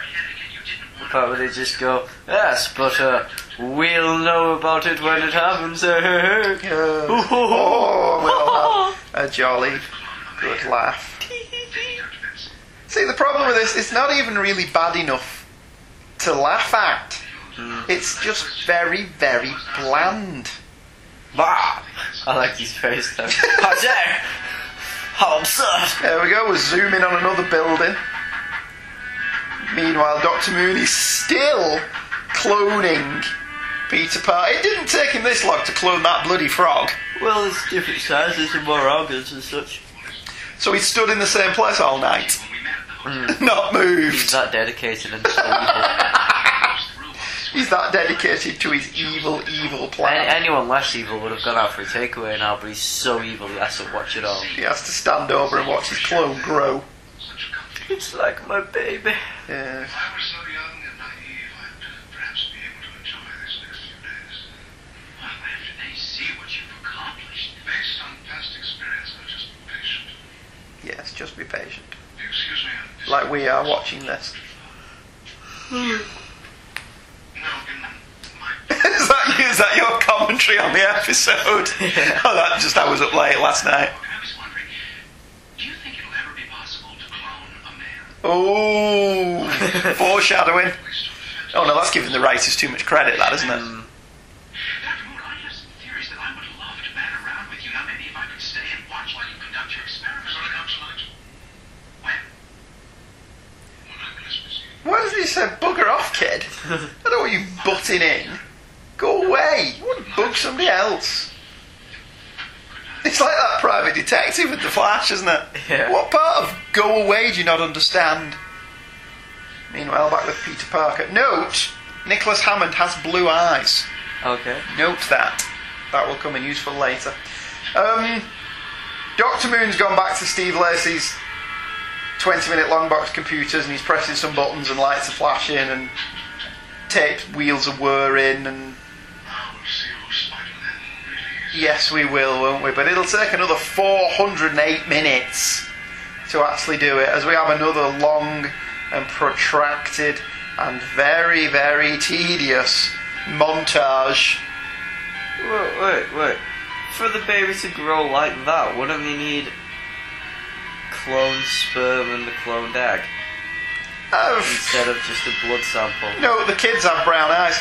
The part where they just go, yes, but uh, we'll know about it when it happens. Oh, we'll have a jolly good laugh. See, the problem with this, it's not even really bad enough to laugh at. Hmm. It's just very, very bland. Bah! I like his face though. How dare! How absurd! There we go, we're zooming on another building. Meanwhile, Dr. Moon is still cloning Peter Parker. It didn't take him this long to clone that bloody frog. Well, it's different sizes and more organs and such. So he stood in the same place all night. Hmm. Not moved. He's that dedicated and so. He's that dedicated to his evil, evil Any, plan. anyone less evil would have gone out for a takeaway now, but he's so evil he has to watch it all. He has to stand over and watch his clone grow. It's like my baby. Yeah. If I were so young and naive, I'd perhaps be able to enjoy this next few days. Well, after they see what you've accomplished. Based on past experience, I'll just be patient. Yes, just be patient. Excuse me. Like we are watching this. No, in my is, that, is that your commentary on the episode? Oh, that just I was up late last night. I was wondering, do you think it'll ever be possible to clone a man? Oh, foreshadowing. At least on defense. Oh no, that's giving the writers too much credit, that isn't it? Hmm. Dr. Moon, I have some theories that I would love to bat around with you. Now, maybe if I could stay and watch while you conduct your experiments. Will it come tonight? When? When I'm less busy. Why does he say bugger off, kid? I don't want you butting in. Go away. You want to bug somebody else. It's like that private detective with the flash, isn't it? Yeah. What part of go away do you not understand? Meanwhile, back with Peter Parker. Note, Nicholas Hammond has blue eyes. Okay. Note that. That will come in useful later. Um, Doctor Moon's gone back to Steve Lacey's 20 minute long box computers and he's pressing some buttons and lights are flashing and tape wheels are whirring and yes we will won't we but it'll take another 408 minutes to actually do it as we have another long and protracted and very very tedious montage Wait, wait, wait. For the baby to grow like that, wouldn't they need cloned sperm and the cloned egg Oh, instead of just a blood sample. no, the kids have brown eyes,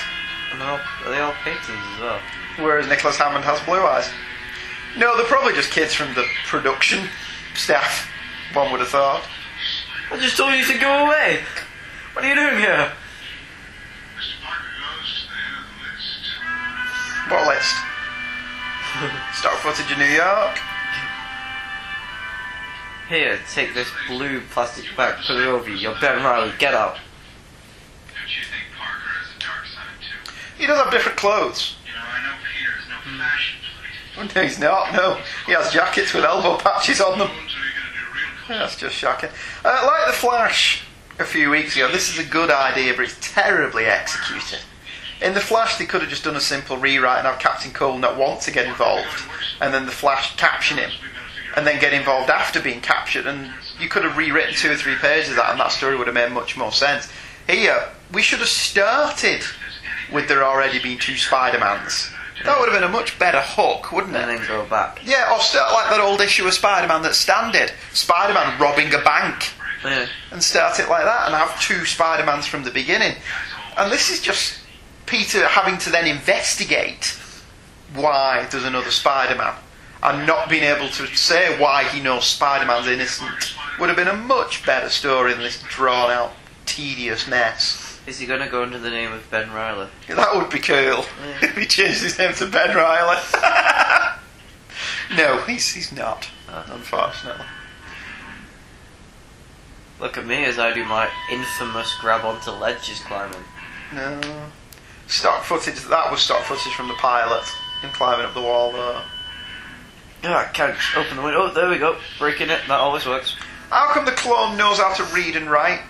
And they're all, are they all paintings as well? whereas Nicholas Hammond has blue eyes. No, they're probably just kids from the production staff. One would have thought. I just told you to go away. What are you doing here? What list? Stock footage in New York. Here, take this blue plastic bag, put it over you. You're Ben Riley. Get out. Don't you think Parker has a dark side too? He does have different clothes. You know, I he's not. No, he has jackets with elbow patches on them. That's just shocking. Uh, like the Flash a few weeks ago, this is a good idea, but it's terribly executed. In the Flash, they could have just done a simple rewrite and have Captain Cole not want to get involved, and then the Flash caption him, and then get involved after being captured, and you could have rewritten two or three pages of that, and that story would have made much more sense. Here, we should have started with there already being two Spider-Mans. That would have been a much better hook, wouldn't it? And then go back. Yeah, or start like that old issue of Spider-Man that Stan did. Spider-Man robbing a bank Yeah. and start it like that and have two Spider-Mans from the beginning. And this is just Peter having to then investigate why there's another Spider-Man and not being able to say why he knows Spider-Man's innocent would have been a much better story than this drawn-out, tedious mess. Is he gonna go under the name of Ben Riley? That would be cool if he changed his name to Ben Riley. no, he's he's not, uh-huh. unfortunately. Look at me as I do my infamous grab onto ledges climbing. No. Stock footage, that was stock footage from the pilot. Him climbing up the wall though. Yeah, I can't open the window. Oh, there we go. Breaking it. That always works. How come the clone knows how to read and write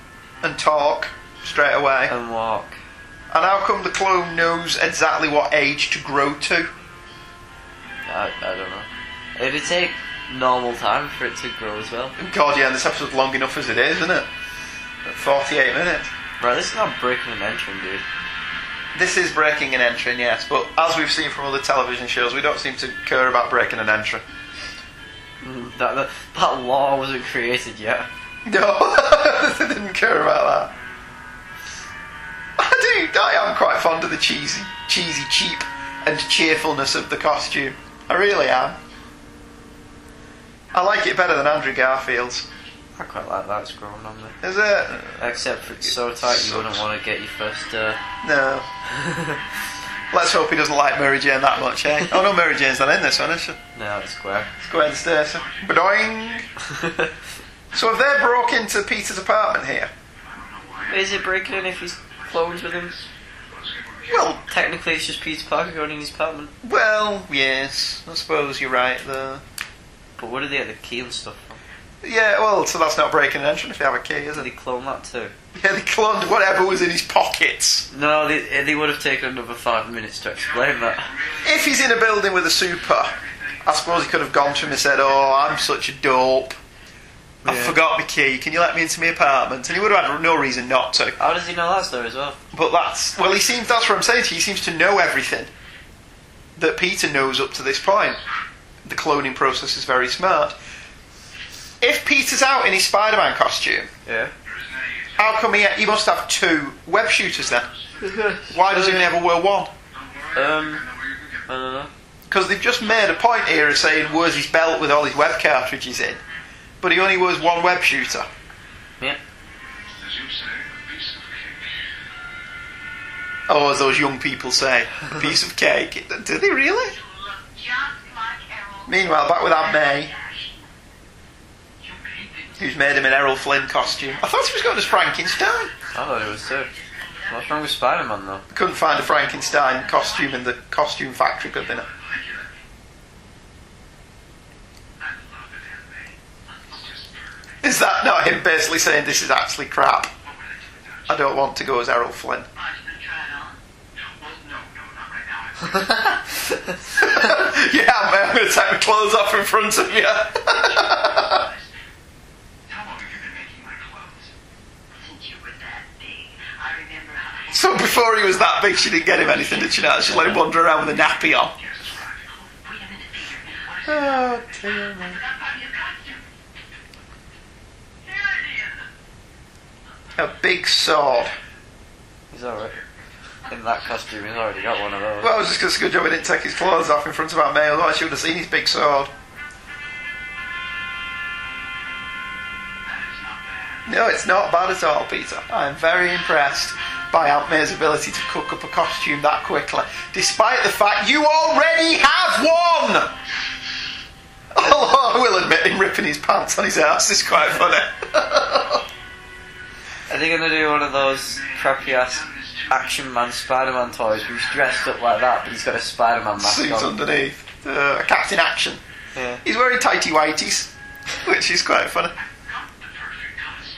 and talk straight away? And walk. And how come the clone knows exactly what age to grow to? I, I don't know. It'd take normal time for it to grow as well. God, yeah, and this episode's long enough as it is, isn't it? At 48 minutes. Right, this is not breaking and entering, dude. This is breaking and entering, yes, but as we've seen from other television shows, we don't seem to care about breaking and entering. Mm, That, that, that law wasn't created yet. No, they didn't care about that. I do. I am quite fond of the cheesy, cheesy, cheap, and cheerfulness of the costume. I really am. I like it better than Andrew Garfield's. I quite like that. It's growing on me. Is it? Except for it's so tight you wouldn't want to get your first. Uh... No. Let's hope he doesn't like Mary Jane that much, eh? Oh no, Mary Jane's not in this one, is she? no, it's square. Gwen Stacy. Badoing. So have they broke into Peter's apartment here? Is it breaking in if he's clones with him? Well, Technically, it's just Peter Parker going in his apartment. well, yes. I suppose you're right there. But where do they get the key and stuff from? Yeah, well, so that's not breaking and entering if you have a key, is Did it? they clone that too? Yeah, they cloned whatever was in his pockets. No, they, they would have taken another five minutes to explain that. If he's in a building with a super, I suppose he could have gone to him and said, "Oh, I'm such a dope. I Yeah. forgot my key. Can you let me into my apartment?" And he would have had no reason not to. How does he know that story as well? But that's well, he seems. That's what I'm saying. to you, He seems to know everything that Peter knows up to this point. The cloning process is very smart. If Peter's out in his Spider-Man costume, Yeah. How come he? He must have two web shooters then. Why does he never wear one? Um, I don't know. Because they've just made a point here of saying where's his belt with all his web cartridges in, but he only wears one web shooter. Yeah. As you say, a piece of cake. Oh, as those young people say, a piece of cake. Do they really? Just like Errol. Meanwhile, back with Aunt May, who's made him an Errol Flynn costume. I thought he was going as Frankenstein. I thought it was too. What's wrong with Spider Man though? Couldn't find a Frankenstein costume in the costume factory, could they? not? Is that not him basically saying this is actually crap? I don't want to go as Errol Flynn. Yeah, man, I'm going to take my clothes off in front of you. How long have you been making my clothes? Since you were that big, I remember how I so before he was that big, she didn't get him anything, did she? Not? She let him wander around with a nappy on. Yes, it's practical. Wait a minute, Peter. What is Oh, dear me. that part of your costume? A big sword. He's alright. In that costume, he's already got one of those. Well, it was just 'cause it's a good job he didn't take his clothes off in front of our male. Otherwise, you would have seen his big sword. No, it's not bad at all, Peter. I'm very impressed by Aunt May's ability to cook up a costume that quickly, despite the fact you already have one! Although I will admit him ripping his pants on his ass is quite funny. Are they gonna do one of those crappy ass Action Man Spider Man toys where he's dressed up like that but he's got a Spider Man mask Suit on? underneath. Uh, Captain Action. Yeah. He's wearing tighty whities, which is quite funny.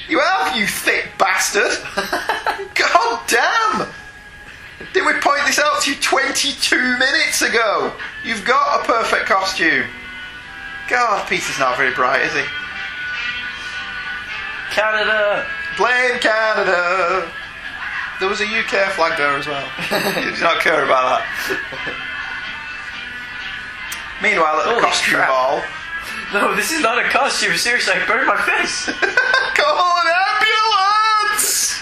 You have, you thick bastard! God damn! Did we point this out to you 22 minutes ago? You've got a perfect costume. God, Peter's not very bright, is he? Canada! Blame Canada! There was a UK flag there as well. you do not care about that. Meanwhile, at the Holy costume crap. ball, No, this is not a costume. Seriously, I burned my face. call an ambulance!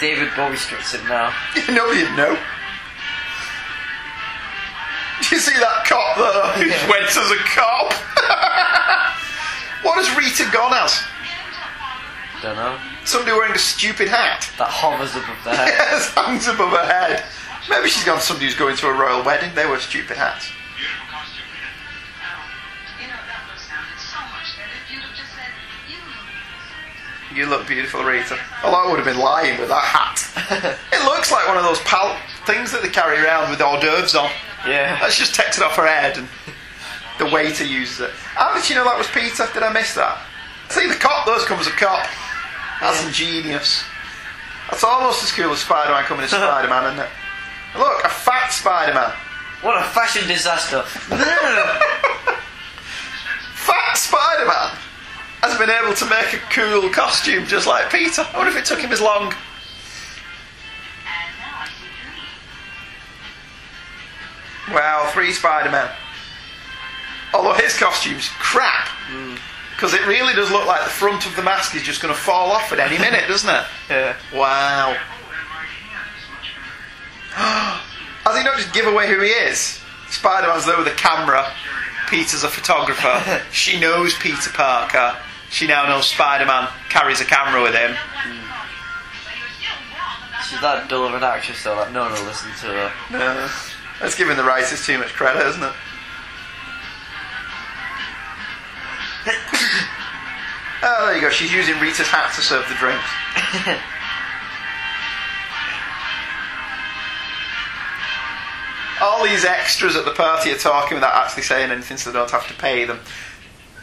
David Bowie strips it now. Nobody would know. Do you see that cop there? Who Yeah. went as a cop? what has Rita gone as? Don't know. Somebody wearing a stupid hat. That hovers above the head. Yes, hangs above her head. Maybe she's gone somebody who's going to a royal wedding. They wear stupid hats. You look beautiful, Rita. Although I would have been lying with that hat. it looks like one of those pal- things that they carry around with hors d'oeuvres on. Yeah. Let's just takes it off her head and the waiter uses it. How did you know that was Peter? Did I miss that? See, the cop does come as a cop. That's ingenious. That's almost as cool as Spider-Man coming as Spider-Man, isn't it? Look, a fat Spider-Man. What a fashion disaster. Fat Spider-Man has been able to make a cool costume just like Peter. I wonder if it took him as long. Wow, three Spider-Men. Although his costume's crap. Because it really does look like the front of the mask is just going to fall off at any minute, doesn't it? yeah. Wow. Has he not just give away who he is? Spider-Man's there with a camera. Peter's a photographer. she knows Peter Parker. She now knows Spider-Man carries a camera with him. She's that dull of an actress though that no one will listen to her. No. That's giving the writers too much credit, isn't it? oh, there you go. She's using Rita's hat to serve the drinks. All these extras at the party are talking without actually saying anything, so they don't have to pay them.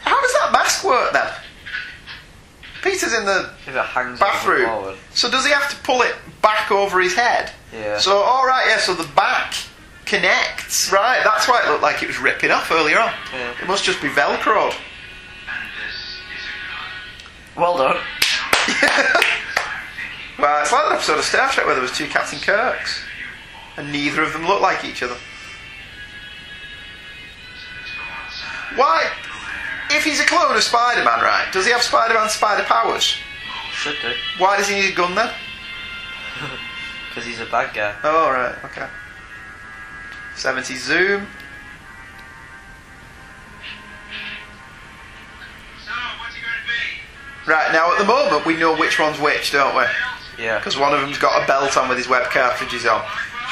How does that mask work then? Peter's in the bathroom. So does he have to pull it back over his head? Yeah. So all right, yeah. So the back connects. Right. That's why it looked like it was ripping off earlier on. Yeah. It must just be velcroed. And this is a gun. Well done. Well, it's like that episode of Star Trek where there was two Captain Kirks, and neither of them looked like each other. Why? If he's a clone of Spider-Man, right? Does he have Spider-Man spider powers? Should do. Why does he need a gun then? Because he's a bad guy. Oh, right, okay. 70 zoom. So, what's he going to be? Right, now at the moment we know which one's which, don't we? Yeah. Because one of them's got a belt on with his web cartridges on.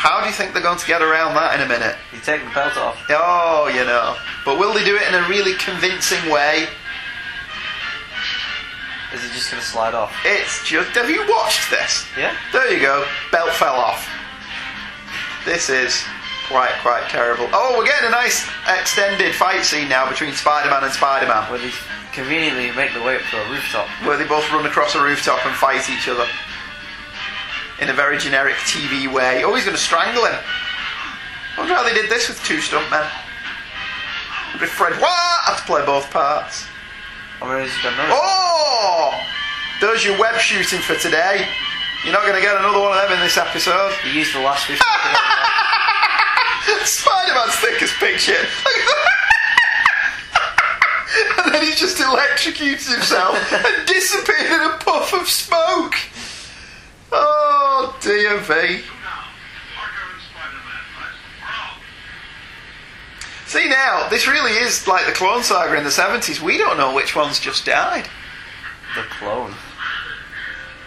How do you think they're going to get around that in a minute? You take the belt off. Oh, you know. But will they do it in a really convincing way? Is it just going to slide off? It's just. Have you watched this? Yeah. There you go. Belt fell off. This is quite, quite terrible. Oh, we're getting a nice extended fight scene now between Spider Man and Spider Man. Where they conveniently make the way up to a rooftop. where they both run across a rooftop and fight each other in a very generic TV way. Oh, he's going to strangle him. I wonder how they did this with two stuntmen. I if Fred Waugh had to play both parts. I. Oh! There's oh! your web shooting for today. You're not going to get another one of them in this episode. You used the last 50 Spider Man's thick as pig shit. and then he just electrocutes himself and disappeared in a puff of smoke. Oh dear V. See now, this really is like the Clone Saga in the 70s. We don't know which ones just died. The clone.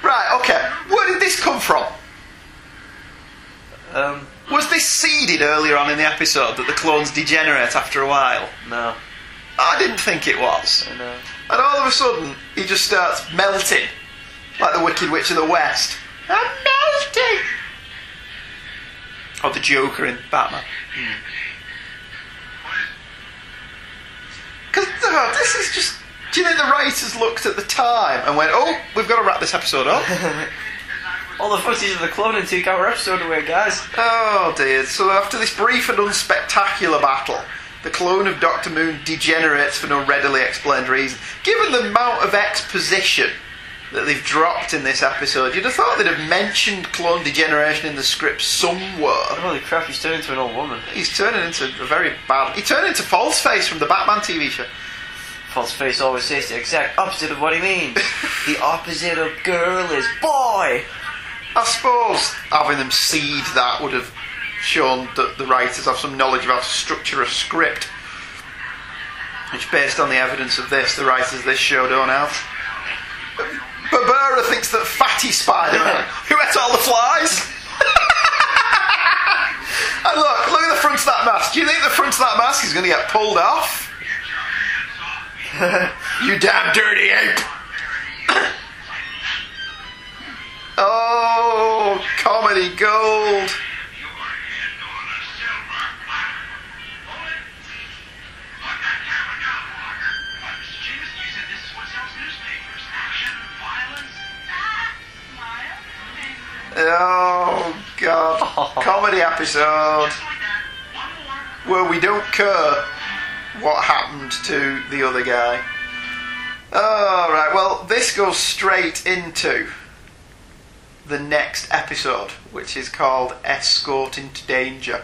Right, okay. Where did this come from? Um, Was this seeded earlier on in the episode that the clones degenerate after a while? no. I didn't think it was. I know. And all of a sudden, he just starts melting. Like the Wicked Witch of the West. I'm melting! Or the Joker in Batman. Hmm. Because this is just. Do you think the writers looked at the time and went, oh, we've got to wrap this episode up? All the footage of the clone in two camera episode away, guys. Oh dear. So after this brief and unspectacular battle, the clone of Dr. Moon degenerates for no readily explained reason. Given the amount of exposition that they've dropped in this episode, you'd have thought they'd have mentioned clone degeneration in the script somewhere. Holy crap, he's turned into an old woman. He's turning into a very bad. He turned into False Face from the Batman TV show. False face always says the exact opposite of what he means. the opposite of girl is boy. I suppose having them seed that would have shown that the writers have some knowledge about the structure of script. Which, based on the evidence of this, the writers of this show don't have. Barbara thinks that Fatty Spider Man, who ate all the flies. and look, look at the front of that mask. Do you think the front of that mask is going to get pulled off? you damn dirty ape! Oh, comedy gold. Oh, God. Comedy episode where we don't care what happened to the other guy. Alright, well, this goes straight into the next episode, which is called Escort into Danger.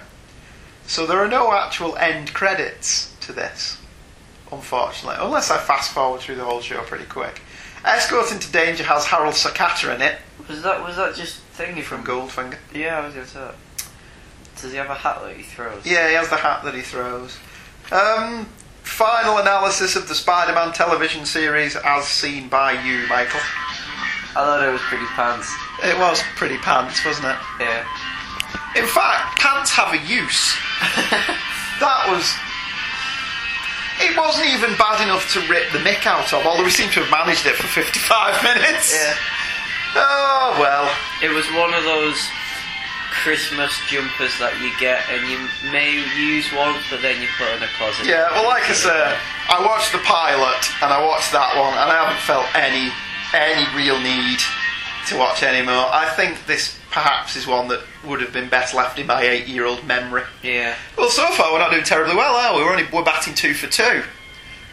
So there are no actual end credits to this, unfortunately, unless I fast forward through the whole show pretty quick. Escort into Danger has Harold Sakata in it Was that was that just thingy from? Goldfinger. Yeah, I was gonna say that. Does he have a hat that he throws? Yeah, he has the hat that he throws. Um, final analysis of the Spider Man television series as seen by you, Michael. I thought it was pretty pants. It was pretty pants, wasn't it? Yeah. In fact, pants have a use. that was. It wasn't even bad enough to rip the mick out of, although we seem to have managed it for 55 minutes. Yeah. Oh, well. It was one of those Christmas jumpers that you get and you may use once, but then you put in a closet. Yeah, well, like I said, I watched the pilot and I watched that one, and I haven't felt any any real need to watch anymore. I think this perhaps is one that would have been best left in my eight-year-old memory. Yeah. Well, so far we're not doing terribly well, are we? We're only we're batting two for two.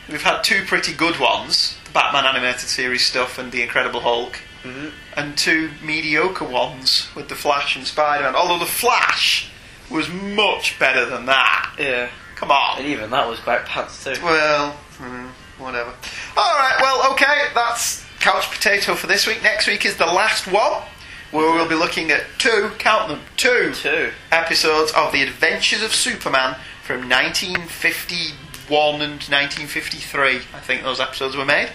We've had two pretty good ones: the Batman animated series stuff and the Incredible Hulk, Mhm. and two mediocre ones with the Flash and Spider-Man. Although the Flash was much better than that. Yeah. Come on. And even that was quite pants too. Well, hmm, whatever. All right. Well, okay. That's couch potato for this week. Next week is the last one, where we'll be looking at two. Count them. Two Two. episodes of The Adventures of Superman from 1951 and 1953. I think those episodes were made.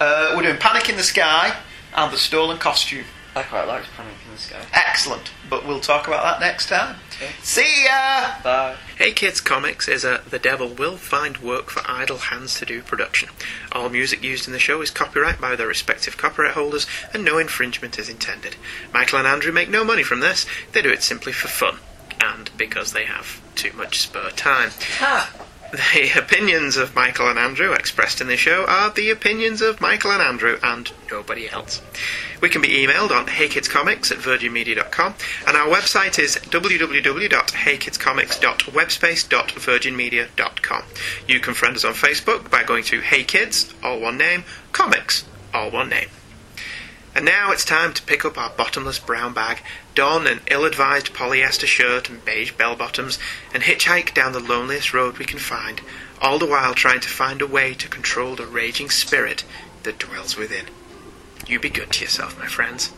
Uh, we're doing Panic in the Sky and The Stolen Costume. I quite liked Panic in the Sky. Excellent. But we'll talk about that next time. Okay. See ya! Bye. Hey Kids Comics is a The Devil Will Find Work for Idle Hands to Do production. All music used in the show is copyright by their respective copyright holders and no infringement is intended. Michael and Andrew make no money from this, they do it simply for fun and because they have too much spare time. Ha! The opinions of Michael and Andrew expressed in this show are the opinions of Michael and Andrew and nobody else. We can be emailed on heykidscomics at virginmedia.com and our website is www.heykidscomics.webspace.virginmedia.com. You can friend us on Facebook by going to Hey Kids, all one name, Comics, all one name. And now it's time to pick up our bottomless brown bag, don an ill advised polyester shirt and beige bell bottoms, and hitchhike down the loneliest road we can find, all the while trying to find a way to control the raging spirit that dwells within. You be good to yourself, my friends.